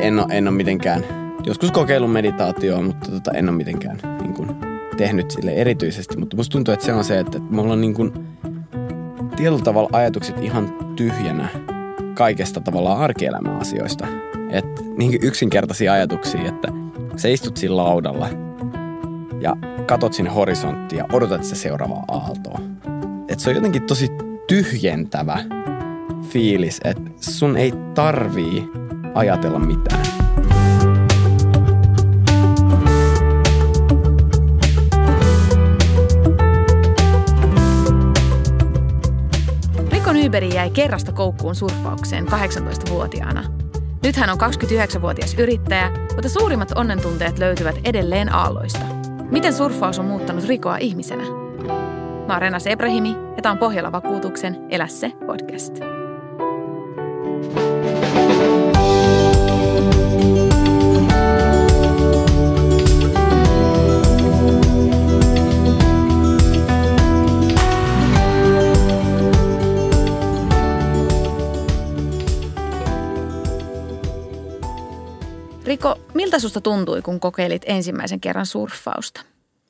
en ole, en ole mitenkään, joskus kokeillut meditaatioa, mutta tota, en ole mitenkään niin kuin, tehnyt sille erityisesti. Mutta musta tuntuu, että se on se, että, että mulla on niin kuin, tietyllä tavalla ajatukset ihan tyhjänä kaikesta tavallaan arkielämän asioista. Että niin yksinkertaisia ajatuksia, että sä istut siinä laudalla ja katot sinne horisonttiin ja odotat se seuraavaa aaltoa. Että se on jotenkin tosi tyhjentävä fiilis, että sun ei tarvii ajatella mitään. Riko Nyberi jäi kerrasta koukkuun surffaukseen 18-vuotiaana. Nyt hän on 29-vuotias yrittäjä, mutta suurimmat onnentunteet löytyvät edelleen aalloista. Miten surffaus on muuttanut Rikoa ihmisenä? Mä oon Rena Sebrahimi ja tämä on Pohjola Vakuutuksen Elä se podcast. Riko, miltä susta tuntui, kun kokeilit ensimmäisen kerran surffausta?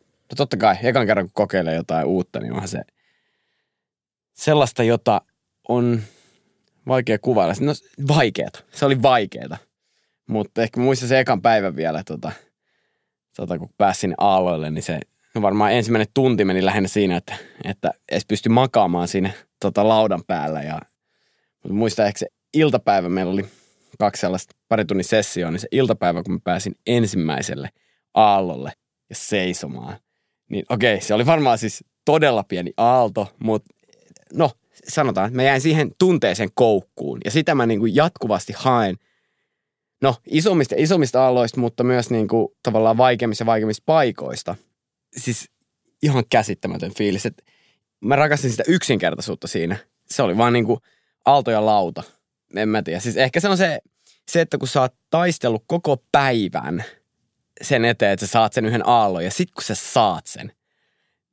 No totta kai, ekan kerran kun kokeilee jotain uutta, niin onhan se sellaista, jota on vaikea kuvailla. No vaikeeta, se oli vaikeeta. Mutta ehkä muistan se ekan päivän vielä, tota, tota, kun pääsin aalloille, niin se no varmaan ensimmäinen tunti meni lähinnä siinä, että, että edes pystyi makaamaan siinä tota, laudan päällä. Ja, mutta muistan ehkä se iltapäivä, meillä oli kaksi sellaista pari tunnin sessioa, niin se iltapäivä, kun mä pääsin ensimmäiselle aallolle ja seisomaan, niin okei, se oli varmaan siis todella pieni aalto, mutta no sanotaan, että mä jäin siihen tunteeseen koukkuun ja sitä mä niin kuin jatkuvasti haen no isommista isommista aalloista, mutta myös niin kuin tavallaan vaikeimmista ja vaikeimmista paikoista. Siis ihan käsittämätön fiilis, että mä rakastin sitä yksinkertaisuutta siinä. Se oli vaan niin kuin aalto ja lauta. En mä tiedä. Siis ehkä se on se, se, että kun sä oot taistellut koko päivän sen eteen, että sä saat sen yhden aallon ja sit kun sä saat sen,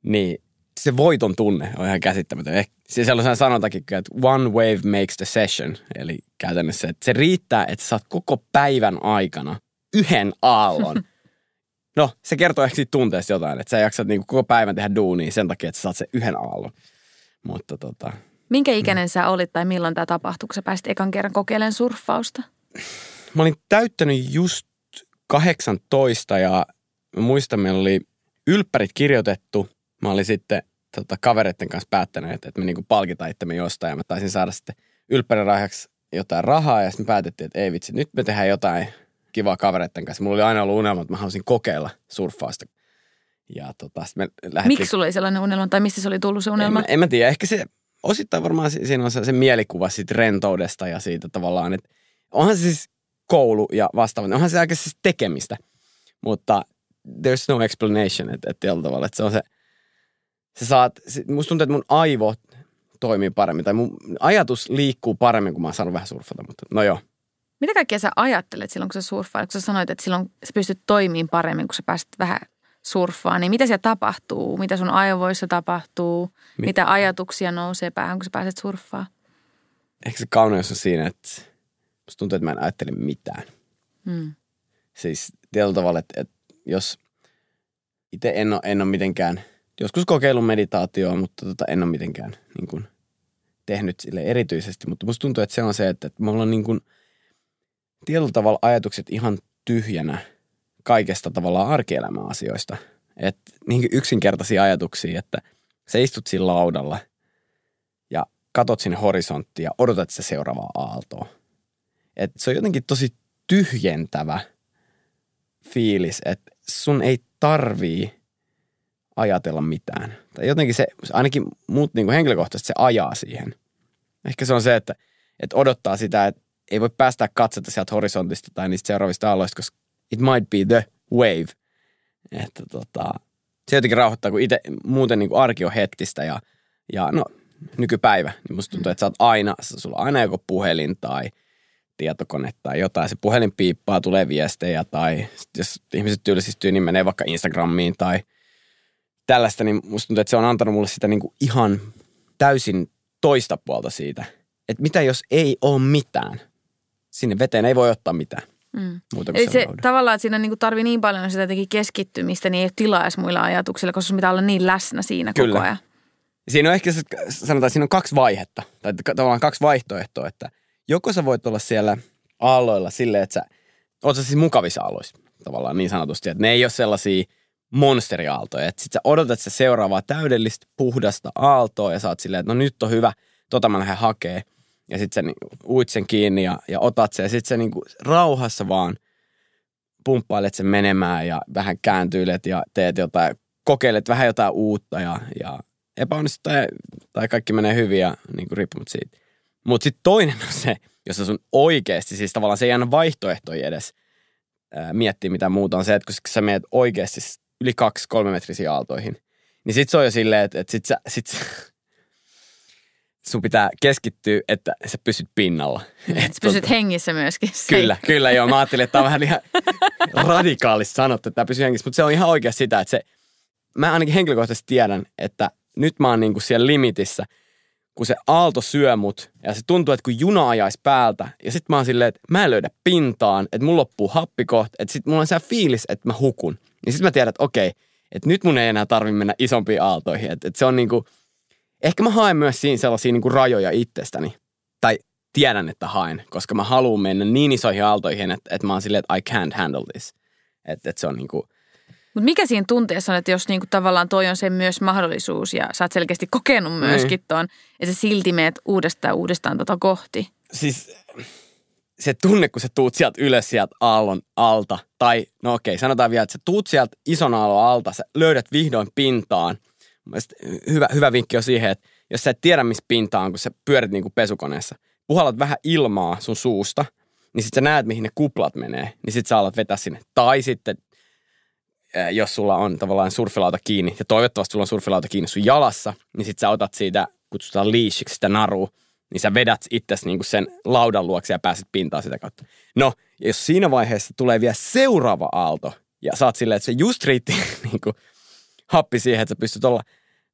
niin se voiton tunne on ihan käsittämätön. Eh, siis sellaisen sanotakin, että one wave makes the session. Eli käytännössä, että se riittää, että sä saat koko päivän aikana yhden aallon. No, se kertoo ehkä siitä tunteesta jotain, että sä jaksat niinku koko päivän tehdä duunia sen takia, että sä saat sen yhden aallon. Mutta tota... Minkä ikäinen mm. sä olit tai milloin tämä tapahtui, kun sä pääsit ekan kerran kokeilemaan surffausta? Mä olin täyttänyt just 18 ja muistan, meillä oli ylppärit kirjoitettu. Mä olin sitten tota, kavereiden kanssa päättänyt, että, että me niinku palkitaan itsemme jostain ja mä taisin saada sitten ylppärirahjaksi jotain rahaa ja sitten me päätettiin, että ei vitsi, nyt me tehdään jotain kivaa kavereiden kanssa. Mulla oli aina ollut unelma, että mä haluaisin kokeilla surffausta. Ja tota, me lähdettiin... Miksi sulla oli sellainen unelma tai mistä se oli tullut se unelma? En, en mä tiedä, ehkä se osittain varmaan siinä on se, se mielikuva siitä rentoudesta ja siitä tavallaan, että onhan se siis koulu ja vastaavat, onhan se aika siis tekemistä, mutta there's no explanation, että, että tavalla, että se on se, se saat, musta tuntuu, että mun aivot toimii paremmin, tai mun ajatus liikkuu paremmin, kun mä saanut vähän surfata, mutta no joo. Mitä kaikkea sä ajattelet silloin, kun sä surffaat? Kun sä sanoit, että silloin sä pystyt toimimaan paremmin, kun sä pääset vähän surffaan, niin mitä siellä tapahtuu? Mitä sun aivoissa tapahtuu? Mi- mitä ajatuksia nousee päähän, kun sä pääset surffaan? Ehkä se kauneus on siinä, että musta tuntuu, että mä en ajattele mitään. Hmm. Siis tietyllä tavalla, että, että jos itse en ole, en ole mitenkään, joskus kokeillut meditaatioa, mutta tota, en ole mitenkään niin kuin, tehnyt sille erityisesti. Mutta musta tuntuu, että se on se, että, että mulla on niin kuin, tietyllä tavalla ajatukset ihan tyhjänä kaikesta tavallaan arkielämän asioista. Että niin yksinkertaisia ajatuksia, että sä istut siinä laudalla ja katot sinne horisonttiin ja odotat se seuraavaa aaltoa. Et se on jotenkin tosi tyhjentävä fiilis, että sun ei tarvii ajatella mitään. Tai jotenkin se, ainakin muut niin henkilökohtaisesti se ajaa siihen. Ehkä se on se, että, että odottaa sitä, että ei voi päästää katsetta sieltä horisontista tai niistä seuraavista aalloista, koska it might be the wave. Että tota, se jotenkin rauhoittaa, kun itse muuten niin kuin arki on hektistä ja, ja no, nykypäivä, niin musta tuntuu, että sä oot aina, sulla on aina joko puhelin tai – tietokone tai jotain. Se puhelin piippaa, tulee viestejä tai jos ihmiset tyylisistyy, niin menee vaikka Instagramiin tai tällaista, niin musta tuntuu, että se on antanut mulle sitä niin kuin ihan täysin toista puolta siitä. Että mitä jos ei ole mitään? Sinne veteen ei voi ottaa mitään. Mm. Eli se tavallaan, että siinä niinku tarvii niin paljon sitä jotenkin keskittymistä, niin ei ole tilaa edes muilla ajatuksilla, koska sun pitää olla niin läsnä siinä Kyllä. koko ajan. Siinä on ehkä, se- sanotaan, siinä on kaksi vaihetta, tai tavallaan kaksi vaihtoehtoa, että joko sä voit olla siellä aalloilla silleen, että sä, oot sä siis mukavissa aalloissa, tavallaan niin sanotusti, että ne ei ole sellaisia monsteriaaltoja, että sit sä odotat se seuraavaa täydellistä, puhdasta aaltoa, ja sä oot silleen, että no nyt on hyvä, tota mä lähden hakee, ja sit sä niin, uit sen kiinni ja, ja otat sen, ja sit sä niin rauhassa vaan pumppailet sen menemään ja vähän kääntyilet ja teet jotain, kokeilet vähän jotain uutta ja, ja epäonnistut tai, tai kaikki menee hyvin ja niin kuin riippumatta siitä. Mutta sitten toinen on se, jos sun oikeasti, siis tavallaan se ei anna vaihtoehtoja edes miettiä mitä muuta on se, että kun sä menet oikeasti yli kaksi kolme metrisiä aaltoihin, niin sit se on jo silleen, että, että sit, sä, sit sun pitää keskittyä, että sä pysyt pinnalla. Et Sä pysyt hengissä myöskin. Se- Kyllä, kyllä joo. Mä ajattelin, että tämä on vähän ihan radikaalista sanottu, että tämä pysyy hengissä, mutta se on ihan oikein sitä, että se, mä ainakin henkilökohtaisesti tiedän, että nyt mä oon niinku siellä limitissä, kun se aalto syö mut ja se tuntuu, että kun juna ajaisi päältä ja sit mä oon silleen, että mä en löydä pintaan, että mulla loppuu happikoht, että sit mulla on se fiilis, että mä hukun. Niin sit mä tiedän, että okei, että nyt mun ei enää tarvi mennä isompiin aaltoihin, että, että se on niinku, ehkä mä haen myös siinä sellaisia niinku rajoja itsestäni. Tai tiedän, että haen, koska mä haluan mennä niin isoihin aaltoihin, että, että mä oon silleen, että I can't handle this. Että, että se on niinku, Mutta mikä siinä tunteessa on, että jos niinku tavallaan toi on se myös mahdollisuus ja sä oot selkeästi kokenut myöskin Niin. ton, että sä silti meet uudestaan uudestaan tota kohti. siis se tunne, kun sä tuut sieltä ylös sieltä aallon alta, tai no okei, sanotaan vielä, että sä tuut sieltä ison aallon alta, sä löydät vihdoin pintaan. Mielestä Hyvä, hyvä vinkki on siihen, että jos sä et tiedä, missä pinta on, kun sä pyörit niin kuin pesukoneessa, puhallat vähän ilmaa sun suusta, niin sit sä näet, mihin ne kuplat menee, niin sit sä alat vetää sinne. Tai sitten, äh, jos sulla on tavallaan surfilauta kiinni, ja toivottavasti sulla on surfilauta kiinni sun jalassa, niin sit sä otat siitä, kutsutaan leashiksi sitä narua, niin sä vedät itsesi niinku sen laudan luokse ja pääset pintaan sitä kautta. No, jos siinä vaiheessa tulee vielä seuraava aalto, ja oot silleen, että se just riitti niinku happi siihen, että sä pystyt olla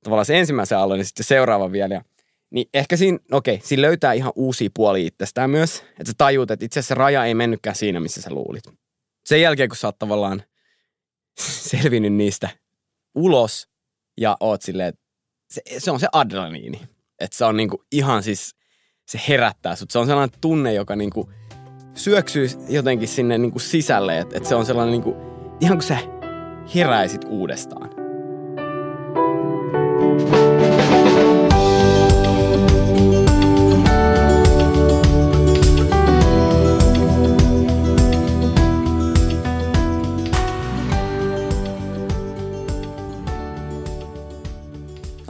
tavallaan se ensimmäisen aallon, niin sitten se seuraava vielä. Ja, niin ehkä siinä, okei, siinä löytää ihan uusia puolia itsestään myös, että sä tajuut, että itse asiassa raja ei mennytkään siinä, missä sä luulit. Sen jälkeen, kun sä oot tavallaan selvinnyt niistä ulos ja oot silleen, että se, se on se adrenaliini. Että se on niinku ihan siis, se herättää sut. Se on sellainen tunne, joka niinku syöksyy jotenkin sinne niinku sisälle. Että et se on sellainen niinku, ihan kuin sä heräisit uudestaan.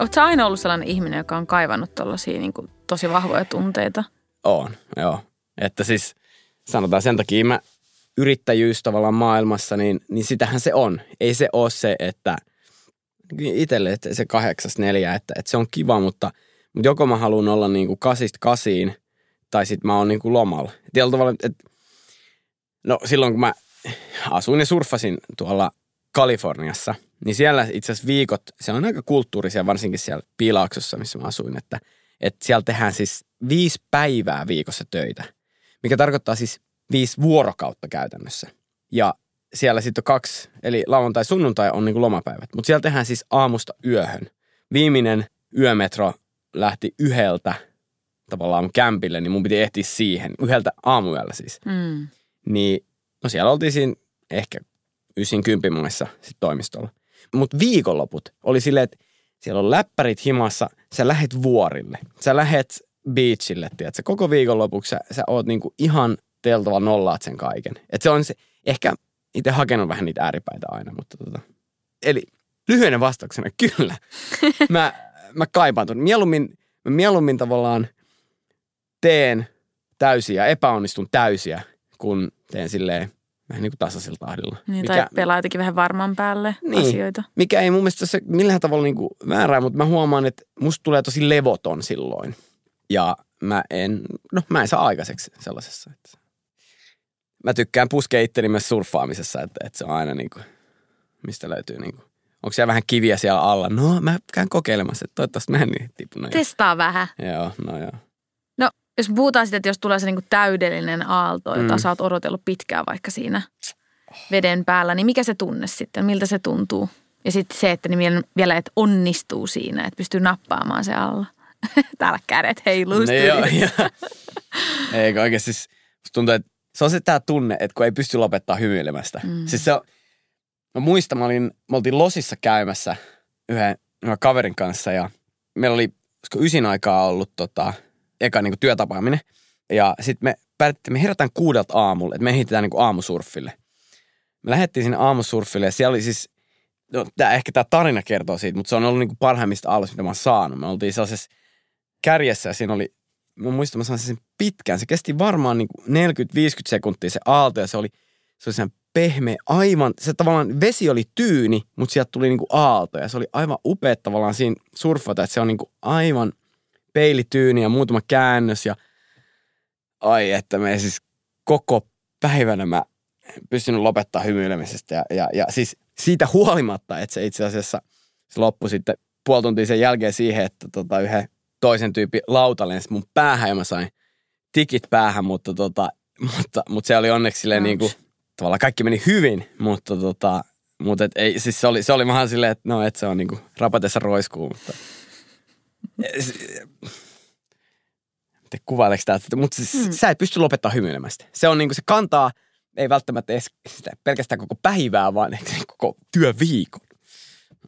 Oletko aina ollut sellainen ihminen, joka on kaivannut tollaisia niin tosi vahvoja tunteita? On, joo. Että siis sanotaan sen takia mä yrittäjyys tavallaan maailmassa, niin, niin sitähän se on. Ei se ole se, että itselle että se kahdeksas neljä, että, että se on kiva, mutta, mutta joko mä haluan olla niin kuin kasista kasiin, tai sitten mä oon niin kuin lomalla. Tietyllä tavalla, että no silloin kun mä asuin ja surffasin tuolla Kaliforniassa, niin siellä itse asiassa viikot, se on aika kulttuurisia, varsinkin siellä Piilaaksossa, missä mä asuin, että, että siellä tehdään siis viisi päivää viikossa töitä, mikä tarkoittaa siis viisi vuorokautta käytännössä. Ja siellä sitten on kaksi, eli lauantai sunnuntai on niin kuin lomapäivät, mutta siellä tehdään siis aamusta yöhön. Viimeinen yömetro lähti yhdeltä tavallaan kämpille, niin mun piti ehtiä siihen, yhdeltä aamuyöllä siis. Mm. Niin, no siellä oltiin siinä ehkä ysin kympimaissa sit toimistolla. Mutta viikonloput oli silleen, että siellä on läppärit himassa, sä lähet vuorille, sä lähet beachille, tiedätkö? Koko viikonlopuksi sä, sä oot niinku ihan teltava nollaat sen kaiken. Et se on se, ehkä itse hakenut vähän niitä ääripäitä aina, mutta tota. Eli lyhyenä vastauksena, kyllä. mä, mä kaipaan tuon. Mieluummin, mä mieluummin tavallaan teen täysiä, epäonnistun täysiä, kun teen silleen vähän niin kuin tasaisella tahdilla. Niin, tai pelaa jotenkin vähän varman päälle Niin. asioita. mikä ei mun mielestä se millään tavalla niin kuin väärää, mutta mä huomaan, että musta tulee tosi levoton silloin. Ja mä en, no mä en saa aikaiseksi sellaisessa. Että mä tykkään puskea itteni myös surffaamisessa, että, että se on aina niin kuin, mistä löytyy niin kuin, onko siellä vähän kiviä siellä alla? No mä käyn kokeilemassa, että toivottavasti mä en niin tipu. No, joo. Testaa vähän. joo, no joo. No, jos puhutaan sitten, että jos tulee se niin kuin täydellinen aalto, jota Mm. sä oot odotellut pitkään vaikka siinä veden päällä, niin mikä se tunne sitten? Miltä se tuntuu? Ja sitten se, että niin vielä- et onnistuu siinä, että pystyy nappaamaan se alla. Täällä kädet heiluu Ne joo, joo. Eikö oikeasti siis tuntuu, että se on se tää tunne, että kun ei pysty lopettaa hymyilemästä. Mm. Siis se on, mä muistan, mä olin, me oltiin Losissa käymässä yhden, yhden kaverin kanssa ja meillä oli, olisiko ysin aikaa ollut tota, eka niin työtapaaminen. Ja sitten me päätettiin, me herätään kuudelta aamulla, että me ehitetään niin aamusurfille. Me lähdettiin sinne aamusurfille ja siellä oli siis, no tää, ehkä tämä tarina kertoo siitä, mutta se on ollut niin parhaimmista aalloista, mitä mä oon saanut. Me oltiin sellaisessa kärjessä ja siinä oli, mä muistan, mä sain sen pitkään. Se kesti varmaan niin 40-50 sekuntia se aalto ja se oli, se oli sen pehmeä, aivan, se tavallaan vesi oli tyyni, mutta sieltä tuli niinku aalto ja se oli aivan upea tavallaan siinä surffata, että se on niinku aivan peilityyni ja muutama käännös ja ai että me siis koko päivänä mä en pystynyt lopettaa hymyilemisestä ja, ja, ja siis siitä huolimatta, että se itse asiassa se loppui sitten puoli tuntia sen jälkeen siihen, että tota yhden toisen tyypin lauta lensi mun päähän ja mä sain tikit päähän, mutta, tota, mutta, mutta se oli onneksi silleen niin kuin, tavallaan kaikki meni hyvin, mutta tota, mutta et ei, siis se oli, se oli vähän silleen, että no, että se on niinku rapatessa roiskuu, mutta te kuvaileeko täältä, mutta siis Mm. sä et pysty lopettaa hymyilemästä. Se on niinku, se kantaa, ei välttämättä edes sitä, pelkästään koko päivää, vaan koko työviikon.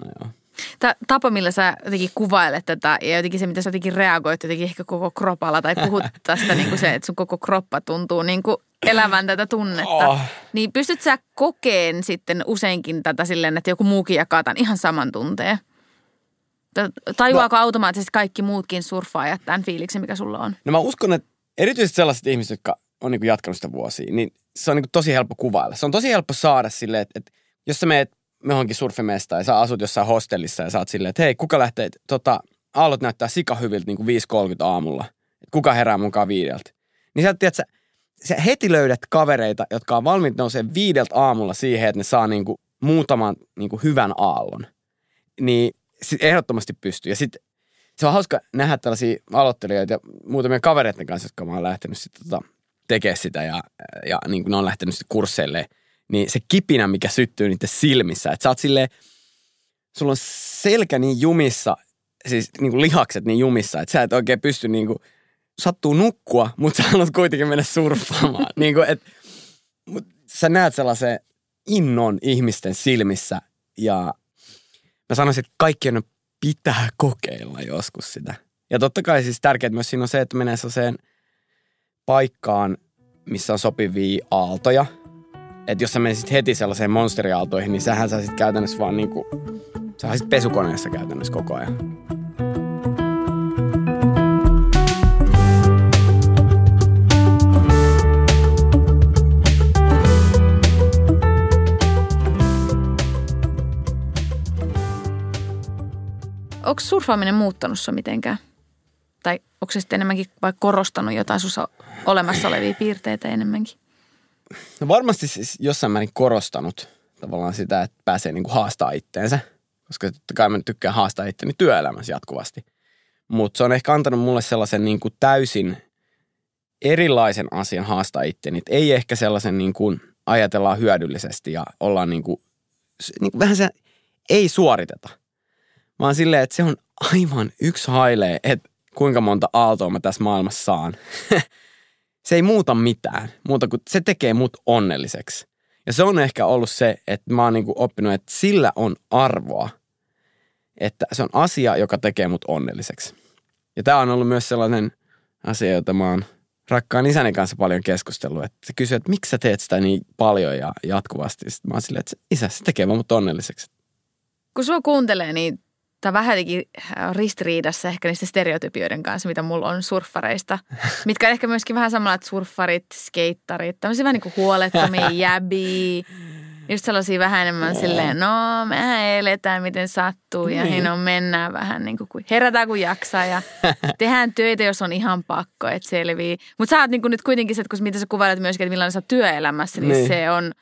No joo. Tämä tapa, millä sä jotenkin kuvailet tätä ja jotenkin se, mitä sä jotenkin reagoit jotenkin ehkä koko kropalla tai puhut tästä niin kuin se, että sun koko kroppa tuntuu niin kuin elävän tätä tunnetta. Oh. Niin pystyt sä kokeen sitten useinkin tätä silleen, että joku muukin jakaa tämän ihan saman tunteen? Ta- Tajuaako automaattisesti kaikki muutkin surffaajat tämän fiiliksen, mikä sulla on? No mä uskon, että erityisesti sellaiset ihmiset, jotka on niinku jatkanut sitä vuosia, niin se on niinku tosi helppo kuvailla. Se on tosi helppo saada silleen, että, että jos sä meet johonkin surfimestaan ja sä asut jossain hostellissa ja sä oot silleen, että hei, kuka lähtee, tota, aallot näyttää sikahyviltä niin kuin 5.30 aamulla. Kuka herää mukaan viideltä. Niin sä tiedät, sä, sä heti löydät kavereita, jotka on valmiit nousee viideltä aamulla siihen, että ne saa niin kuin muutaman niin kuin hyvän aallon. Niin sit ehdottomasti pystyy. Ja sitten se on hauska nähdä tällaisia aloittelijoita ja muutamia kavereiden kanssa, jotka mä oon lähtenyt sitten tota, tekemään sitä ja, ja niin kuin ne on lähtenyt sitten kursseille. Niin se kipinä, mikä syttyy niiden silmissä, että sä oot silleen, sulla on selkä niin jumissa, siis niin kuin lihakset niin jumissa, että sä et oikein pysty niin kuin, sattuu nukkua, mutta sä haluat kuitenkin mennä surffaamaan. niin kuin, et, mut sä näet sellaisen innon ihmisten silmissä ja mä sanoisin, että kaikkien pitää kokeilla joskus sitä. Ja totta kai siis tärkeää myös siinä on se, että menee sellaiseen paikkaan, missä on sopivia aaltoja. Että jos sä menisit heti sellaiseen monsteriaaltoihin, niin sähän saisit käytännössä vaan niinku, sä olisit pesukoneessa käytännössä koko ajan. Onko surffaaminen muuttanut sua mitenkään? Tai onko se sitten enemmänkin vai korostanut jotain sussa olemassa olevia piirteitä enemmänkin? No varmasti siis jossain määrin korostanut tavallaan sitä, että pääsee niinku haastaa itteensä. Koska totta kai mä tykkään haastaa itteni työelämässä jatkuvasti. Mutta se on ehkä antanut mulle sellaisen niinku täysin erilaisen asian haastaa itteni. Et ei ehkä sellaisen niin kuin ajatellaan hyödyllisesti ja ollaan niin kuin, niin kuin vähän se ei suoriteta. Vaan silleen, että se on aivan yksi hailee, että kuinka monta aaltoa mä tässä maailmassa saan. se ei muuta mitään, muuta kuin se tekee mut onnelliseksi. Ja se on ehkä ollut se, että mä oon niin kuin oppinut, että sillä on arvoa. Että se on asia, joka tekee mut onnelliseksi. Ja tämä on ollut myös sellainen asia, jota mä oon rakkaan isäni kanssa paljon keskustellut. Että se kysyy, että miksi sä teet sitä niin paljon ja jatkuvasti. Sitten mä oon silleen, että isä, se tekee mut onnelliseksi. Kun sua kuuntelee, niin tämä vähän jotenkin ristiriidassa ehkä niistä stereotypioiden kanssa, mitä mulla on surffareista. Mitkä on ehkä myöskin vähän samalla, että surffarit, skeittarit, tämmöisiä vähän niin kuin huolettomia jäbiä. Just sellaisia vähän enemmän silleen, no mehän eletään miten sattuu ja Niin. no mennään vähän niin kuin herätään kun jaksaa ja tehdään töitä, jos on ihan pakko, että selvii. Mutta sä oot niin kuin nyt kuitenkin se, että kun mitä sä kuvailet myöskin, että millainen sä työelämässä, niin, Niin. se on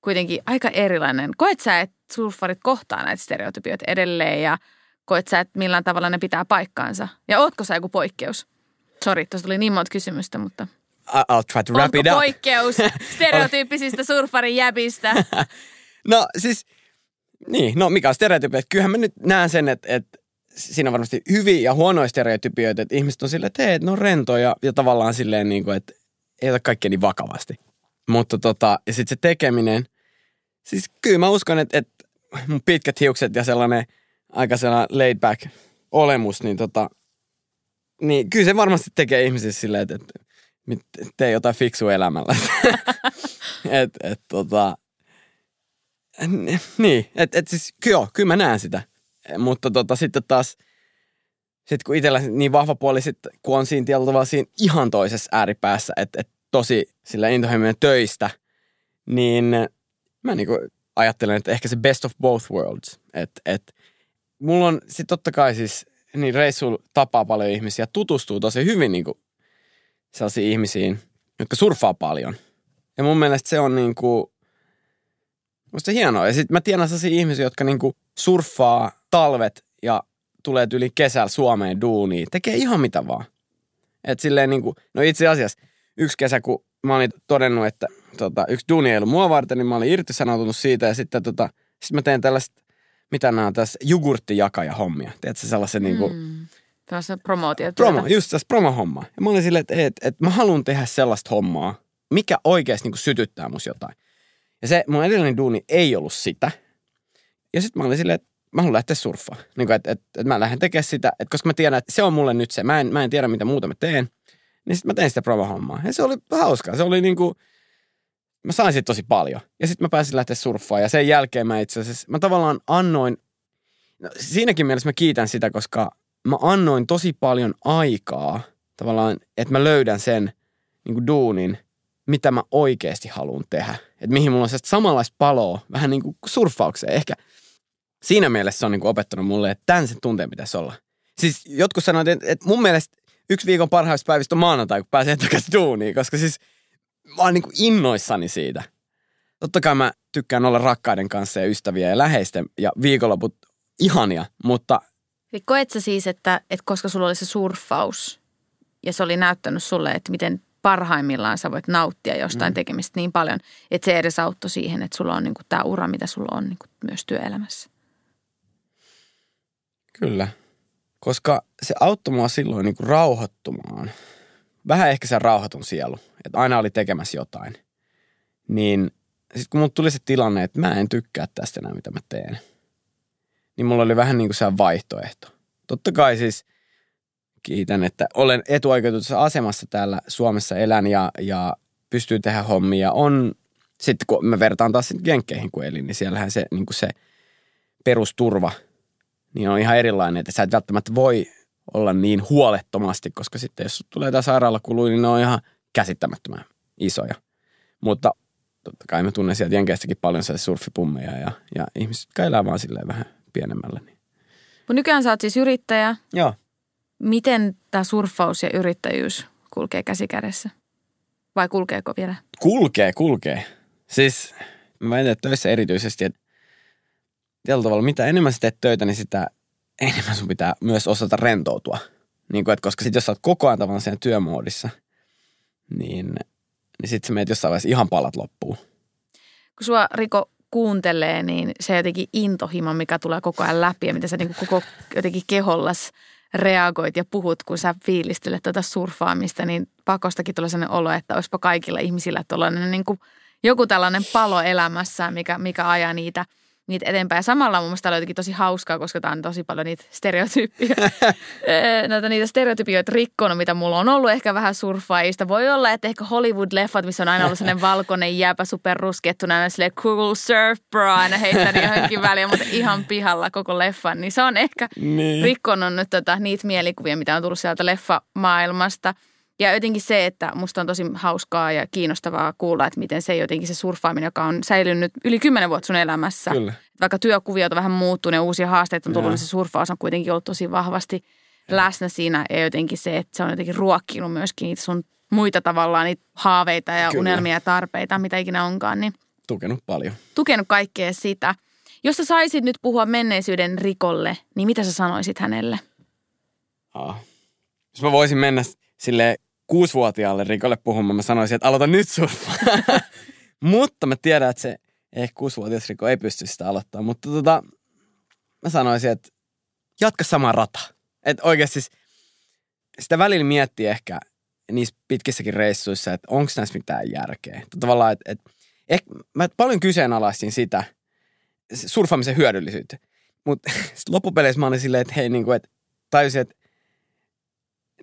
kuitenkin aika erilainen. Koet sä, että surffarit kohtaa näitä stereotypioita edelleen ja koet sä, että millään tavalla ne pitää paikkaansa? Ja ootko sä joku poikkeus? Sori, tuossa tuli niin monta kysymystä, mutta I'll try to wrap onko it up. poikkeus stereotyyppisistä surfarin jäbistä? No siis, niin, no mikä on stereotypia? Kyllähän mä nyt näen sen, että, että siinä on varmasti hyviä ja huonoja stereotypioita, että ihmiset on silleen, että hei, ne on rentoja ja, ja tavallaan silleen niin kuin, että ei ota kaikkea niin vakavasti. Mutta tota, ja sitten se tekeminen, siis kyllä mä uskon, että, että mun pitkät hiukset ja sellainen aika sellainen laid back olemus, niin tota, niin kyllä se varmasti tekee ihmisissä silleen, että, että mit- tee jotain fiksua elämällä. et, et, tota, niin, että et siis kyllä, kyllä mä näen sitä. Mutta tota, sitten taas, sit kun itsellä niin vahva puoli, sit, kun on siinä tietyllä tavalla siinä ihan toisessa ääripäässä, että et tosi sillä intohimoinen töistä, niin mä niinku ajattelen, että ehkä se best of both worlds. Että et, mulla on sitten totta kai siis, niin reissuilla tapaa paljon ihmisiä, tutustuu tosi hyvin niinku sellaisiin ihmisiin, jotka surffaa paljon. Ja mun mielestä se on niinku, Musta hienoa. Ja sitten mä tiedän sellaisia ihmisiä, jotka niinku surffaa talvet ja tulee yli kesällä Suomeen duuniin. Tekee ihan mitä vaan. Et silleen niinku, no itse asiassa yksi kesä, kun mä olin todennut, että tota, yksi duuni ei ollut mua varten, niin mä olin irtisanoutunut siitä ja sitten tota, sit mä teen tällaista, mitä nämä on tässä, jogurttijakaja hommia. Tiedätkö sellaisen mm. niinku, Tällaista promootiota. promo, just tässä promo-homma. Ja mä olin silleen, että, että, että mä haluan tehdä sellaista hommaa, mikä oikeasti niin sytyttää mus jotain. Ja se mun edellinen duuni ei ollut sitä. Ja sitten mä olin silleen, että mä haluan lähteä surffaan. Niin kuin, että, että, että mä lähden tekemään sitä, että koska mä tiedän, että se on mulle nyt se. Mä en, mä en tiedä, mitä muuta mä teen. Niin sitten mä tein sitä promo-hommaa. Ja se oli hauskaa. Se oli niin kuin, mä sain siitä tosi paljon. Ja sitten mä pääsin lähteä surffaan. Ja sen jälkeen mä itse asiassa, mä tavallaan annoin, no, siinäkin mielessä mä kiitän sitä, koska mä annoin tosi paljon aikaa tavallaan, että mä löydän sen niin kuin duunin, mitä mä oikeasti haluan tehdä. Että mihin mulla on sellaista samanlaista paloa, vähän niin kuin surffaukseen. Ehkä siinä mielessä se on niin kuin opettanut mulle, että tämän sen tunteen pitäisi olla. Siis jotkut sanoivat, että mun mielestä yksi viikon parhaista päivistä on maanantai, kun pääsee takaisin duuniin, koska siis mä oon niin kuin innoissani siitä. Totta kai mä tykkään olla rakkaiden kanssa ja ystäviä ja läheisten ja viikonloput ihania, mutta koet sä siis, että, että koska sulla oli se surffaus ja se oli näyttänyt sulle, että miten parhaimmillaan sä voit nauttia jostain mm. tekemistä niin paljon, että se edesauttoi siihen, että sulla on niin tämä ura, mitä sulla on niin myös työelämässä. Kyllä. Koska se auttoi mua silloin niin kuin rauhoittumaan. Vähän ehkä se rauhoitun sielu, että aina oli tekemässä jotain. Niin sitten kun mulla tuli se tilanne, että mä en tykkää tästä enää, mitä mä teen, niin mulla oli vähän niin kuin se vaihtoehto. Totta kai siis kiitän, että olen etuoikeutussa asemassa täällä Suomessa elän ja, ja pystyy tehdä hommia. On, sitten kun mä vertaan taas sitten Jenkkeihin kun elin, niin siellähän se, niin kuin se perusturva niin on ihan erilainen, että sä et välttämättä voi olla niin huolettomasti, koska sitten jos tulee jotain sairaalakuluja, niin ne on ihan käsittämättömän isoja. Mutta totta kai mä tunnen sieltä Jenkeistäkin paljon se surfipummeja ja, ja ihmiset, jotka elää vaan silleen vähän pienemmällä. Niin. Mutta nykyään sä oot siis yrittäjä. Joo. Miten tämä surffaus ja yrittäjyys kulkee käsi kädessä? Vai kulkeeko vielä? Kulkee, kulkee. Siis mä että töissä erityisesti, että tietyllä tavalla mitä enemmän sä teet töitä, niin sitä enemmän sun pitää myös osata rentoutua. Niin kuin, että koska sit jos sä oot koko ajan tavallaan siinä työmoodissa, niin, niin sit sä meet jossain vaiheessa ihan palat loppuun. Kun sua Riko kuuntelee, niin se jotenkin intohimo, mikä tulee koko ajan läpi ja mitä sä niin koko jotenkin kehollas reagoit ja puhut, kun sä fiilistelet tuota surffaamista, niin pakostakin tulee sellainen olo, että olisipa kaikilla ihmisillä tällainen niin kuin joku tällainen palo elämässään, mikä, mikä ajaa niitä – niitä eteenpäin. Ja samalla mun mielestä oli jotenkin tosi hauskaa, koska tämä on tosi paljon niitä stereotyyppejä, näitä niitä stereotypioita rikkonut, mitä mulla on ollut ehkä vähän surffaajista. Voi olla, että ehkä Hollywood-leffat, missä on aina ollut sellainen valkoinen jääpä superruskettuna, aina silleen cool surf bro, aina heittänyt johonkin väliin, mutta ihan pihalla koko leffan. Niin se on ehkä niin. rikkonut nyt tota, niitä mielikuvia, mitä on tullut sieltä leffamaailmasta – ja jotenkin se, että musta on tosi hauskaa ja kiinnostavaa kuulla, että miten se jotenkin se surffaaminen, joka on säilynyt yli kymmenen vuotta sun elämässä. Kyllä. Vaikka työkuviot on vähän muuttunut ja uusia haasteita on tullut, niin se surffaus on kuitenkin ollut tosi vahvasti ja. läsnä siinä. Ja jotenkin se, että se on jotenkin ruokkinut myöskin niitä sun muita tavallaan niitä haaveita ja Kyllä. unelmia ja tarpeita, mitä ikinä onkaan. Niin tukenut paljon. Tukenut kaikkea sitä. Jos sä saisit nyt puhua menneisyyden rikolle, niin mitä sä sanoisit hänelle? Ah jos mä voisin mennä sille kuusivuotiaalle Rikolle puhumaan, mä sanoisin, että aloita nyt surfaa. mutta mä tiedän, että se ehkä kuusivuotias Riko ei pysty sitä aloittamaan. Mutta tota, mä sanoisin, että jatka sama rata. Että oikeasti siis sitä välillä miettii ehkä niissä pitkissäkin reissuissa, että onko näissä mitään järkeä. Tavallaan, että, että ehkä, mä paljon kyseenalaistin sitä surfaamisen hyödyllisyyttä. Mutta loppupeleissä mä olin silleen, että hei, niin kuin, että tajusin, että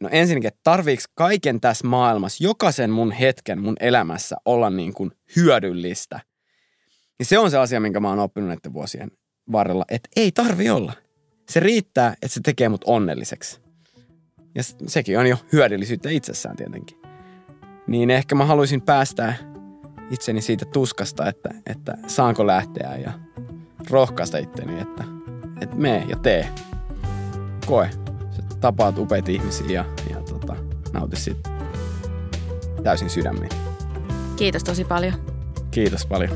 no ensinnäkin, että tarviiko kaiken tässä maailmassa, jokaisen mun hetken mun elämässä olla niin kuin hyödyllistä. Ja se on se asia, minkä mä oon oppinut näiden vuosien varrella, että ei tarvi olla. Se riittää, että se tekee mut onnelliseksi. Ja sekin on jo hyödyllisyyttä itsessään tietenkin. Niin ehkä mä haluaisin päästää itseni siitä tuskasta, että, että saanko lähteä ja rohkaista itteni, että, että mee ja tee. Koe. Tapaat upeita ihmisiä ja, ja tota, nauti siitä täysin sydämiin. Kiitos tosi paljon. Kiitos paljon.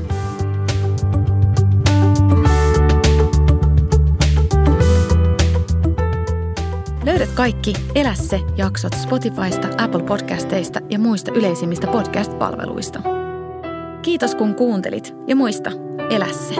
Löydät kaikki Elä se jaksot Spotifysta, Apple Podcasteista ja muista yleisimmistä podcast-palveluista. Kiitos kun kuuntelit ja muista, elä se.